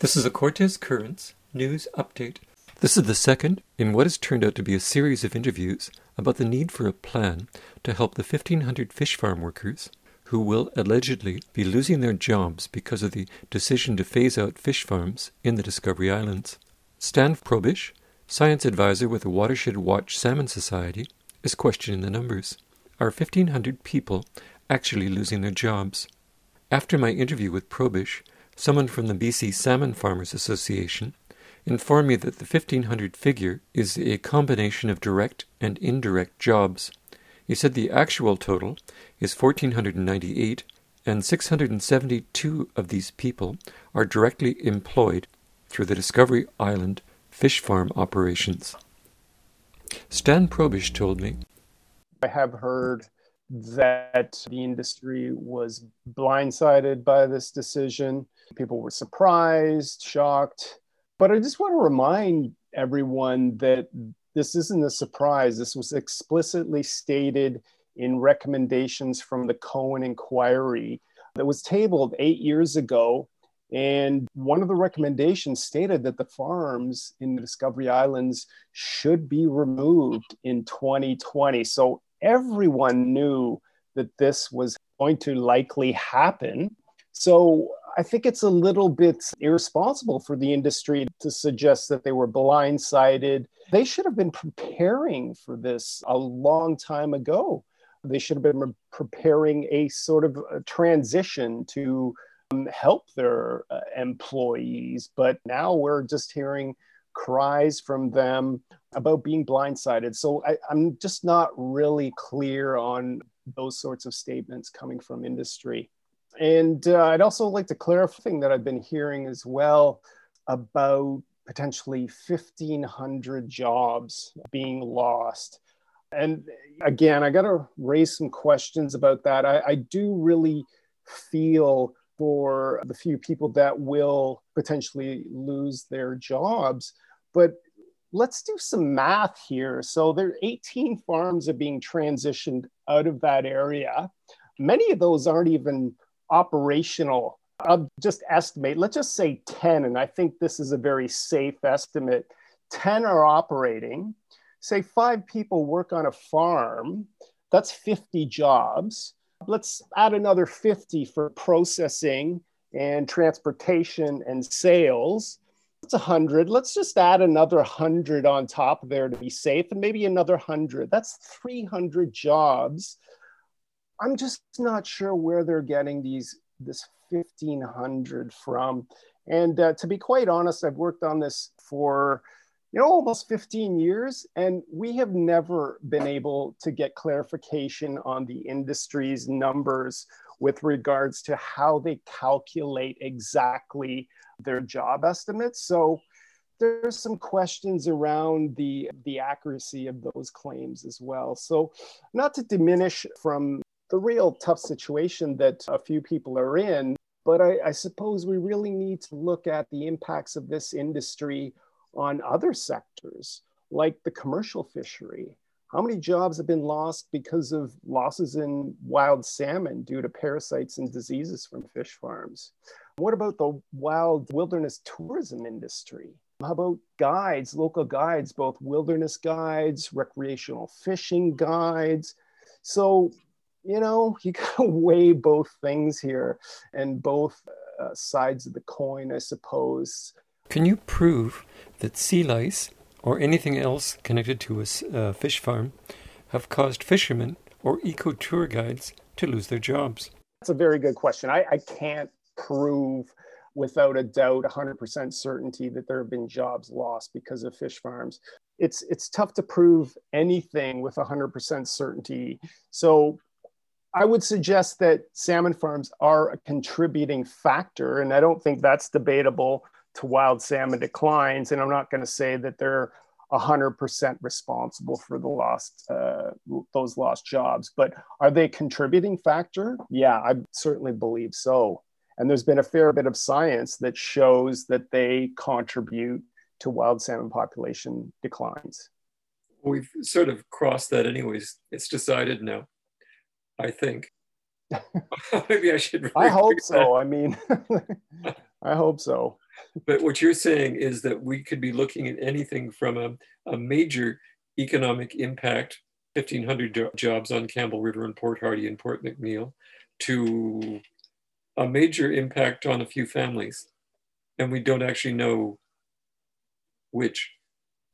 This is a Cortes Currents news update. This is the second in what has turned out to be a series of interviews about the need for a plan to help the 1,500 fish farm workers who will allegedly be losing their jobs because of the decision to phase out fish farms in the Discovery Islands. Stan Proboszcz, science advisor with the Watershed Watch Salmon Society, is questioning the numbers. Are 1,500 people actually losing their jobs? After my interview with Proboszcz, someone from the BC Salmon Farmers Association informed me that the 1500 figure is a combination of direct and indirect jobs. He said the actual total is 1498 and 672 of these people are directly employed through the Discovery Island fish farm operations. Stan Proboszcz told me I have heard that the industry was blindsided by this decision People were surprised, shocked. But I just want to remind everyone that this isn't a surprise. This was explicitly stated in recommendations from the Cohen Inquiry that was tabled eight years ago. And one of the recommendations stated that the farms in the Discovery Islands should be removed in 2020. So everyone knew that this was going to likely happen. So I think it's a little bit irresponsible for the industry to suggest that they were blindsided. They should have been preparing for this a long time ago. They should have been preparing a sort of a transition to um, help their uh, employees. But now we're just hearing cries from them about being blindsided. So I, I'm just not really clear on those sorts of statements coming from industry. And uh, I'd also like to clarify thing that I've been hearing as well about potentially 1,500 jobs being lost. And again, I got to raise some questions about that. I, I do really feel for the few people that will potentially lose their jobs. But let's do some math here. So there are 18 farms are being transitioned out of that area. Many of those aren't even operational. I'll just estimate, let's just say 10, and I think this is a very safe estimate. 10 are operating. Say five people work on a farm, that's 50 jobs. Let's add another 50 for processing and transportation and sales. It's 100. Let's just add another 100 on top there to be safe, and maybe another 100. That's 300 jobs I'm just not sure where they're getting these this 1500 from. And uh, to be quite honest, I've worked on this for you know almost 15 years and we have never been able to get clarification on the industry's numbers with regards to how they calculate exactly their job estimates so there's some questions around the the accuracy of those claims as well so not to diminish from the real tough situation that a few people are in. But I, I, suppose we really need to look at the impacts of this industry on other sectors, like the commercial fishery. How many jobs have been lost because of losses in wild salmon due to parasites and diseases from fish farms? What about the wild wilderness tourism industry? How about guides, local guides, both wilderness guides, recreational fishing guides? So you know, you got to weigh both things here and both uh, sides of the coin, I suppose. Can you prove that sea lice or anything else connected to a uh, fish farm have caused fishermen or eco tour guides to lose their jobs? That's a very good question. I, I can't prove without a doubt 100% certainty that there have been jobs lost because of fish farms it's it's tough to prove anything with 100% certainty so I would suggest that salmon farms are a contributing factor, and I don't think that's debatable to wild salmon declines. And I'm not going to say that they're 100% responsible for the lost uh, those lost jobs, but are they a contributing factor? Yeah, I certainly believe so. And there's been a fair bit of science that shows that they contribute to wild salmon population declines. We've sort of crossed that, anyways. It's decided now. I think. Maybe I should. I hope so. That. I mean, I hope so. But what you're saying is that we could be looking at anything from a, a major economic impact 1,500 jobs on Campbell River and Port Hardy and Port McNeill to a major impact on a few families. And we don't actually know which.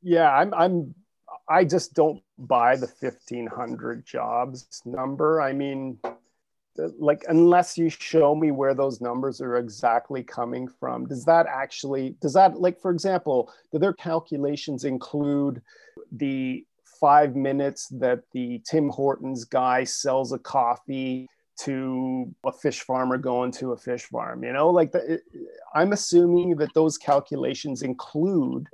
Yeah, I'm, I'm, I just don't buy the 1,500 jobs number. I mean, like unless you show me where those numbers are exactly coming from does that actually does that like for example do their calculations include the five minutes that the Tim Hortons guy sells a coffee to a fish farmer going to a fish farm. You know, like the, I'm assuming that those calculations include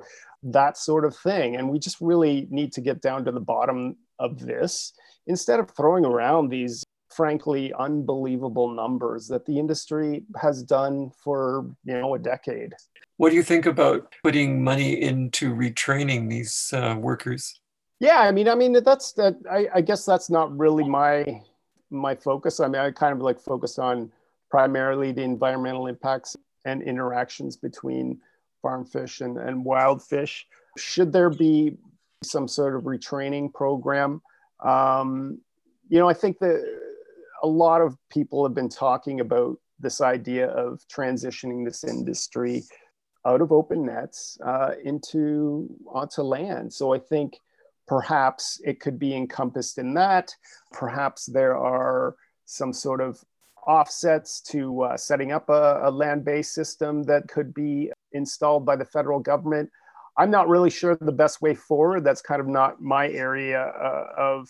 that sort of thing. And we just really need to get down to the bottom of this instead of throwing around these frankly unbelievable numbers that the industry has done for you know a decade. What do you think about putting money into retraining these uh, workers? Yeah i mean i mean that's that I, I, guess that's not really my my focus. I mean i kind of like focus on primarily the environmental impacts and interactions between farm fish and, and wild fish. Should there be some sort of retraining program? Um, you know i think that a lot of people have been talking about this idea of transitioning this industry out of open nets uh, into onto land so i think perhaps it could be encompassed in that. Perhaps there are some sort of offsets to uh, setting up a, a land based system that could be installed by the federal government. I'm not really sure the best way forward. That's kind of not my area uh, of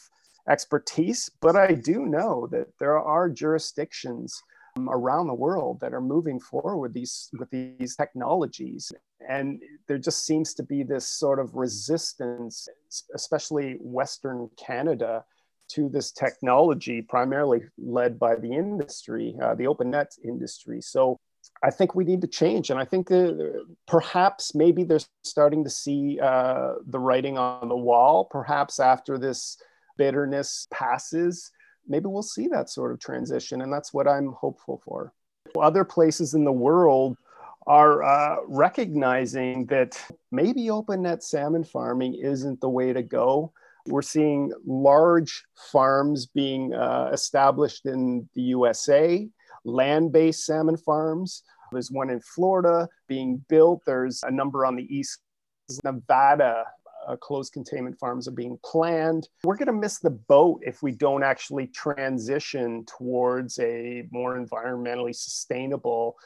expertise, but I do know that there are jurisdictions um, around the world that are moving forward with these with these technologies. And there just seems to be this sort of resistance especially western canada to this technology primarily led by the industry uh, the open net industry. So i think we need to change and i think uh, perhaps maybe they're starting to see uh, the writing on the wall perhaps after this bitterness passes maybe we'll see that sort of transition. And that's what I'm hopeful for. Other places in the world are uh, recognizing that maybe open net salmon farming isn't the way to go. We're seeing large farms being uh, established in the USA, land based salmon farms. There's one in Florida being built. There's a number on the East Nevada uh, closed containment farms are being planned. We're going to miss the boat if we don't actually transition towards a more environmentally sustainable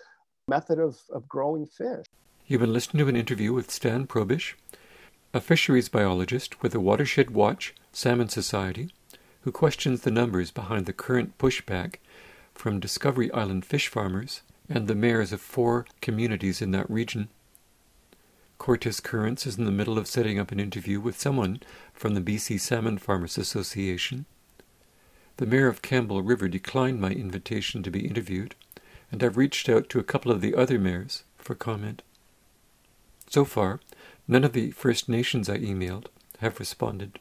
method of, of growing fish. You've been listening to an interview with Stan Proboszcz, a fisheries biologist with the Watershed Watch Salmon Society, who questions the numbers behind the current pushback from Discovery Island fish farmers and the mayors of four communities in that region Cortes Currents is in the middle of setting up an interview with someone from the BC Salmon Farmers Association. The mayor of Campbell River declined my invitation to be interviewed, and I've reached out to a couple of the other mayors for comment. So far, none of the First Nations I emailed have responded.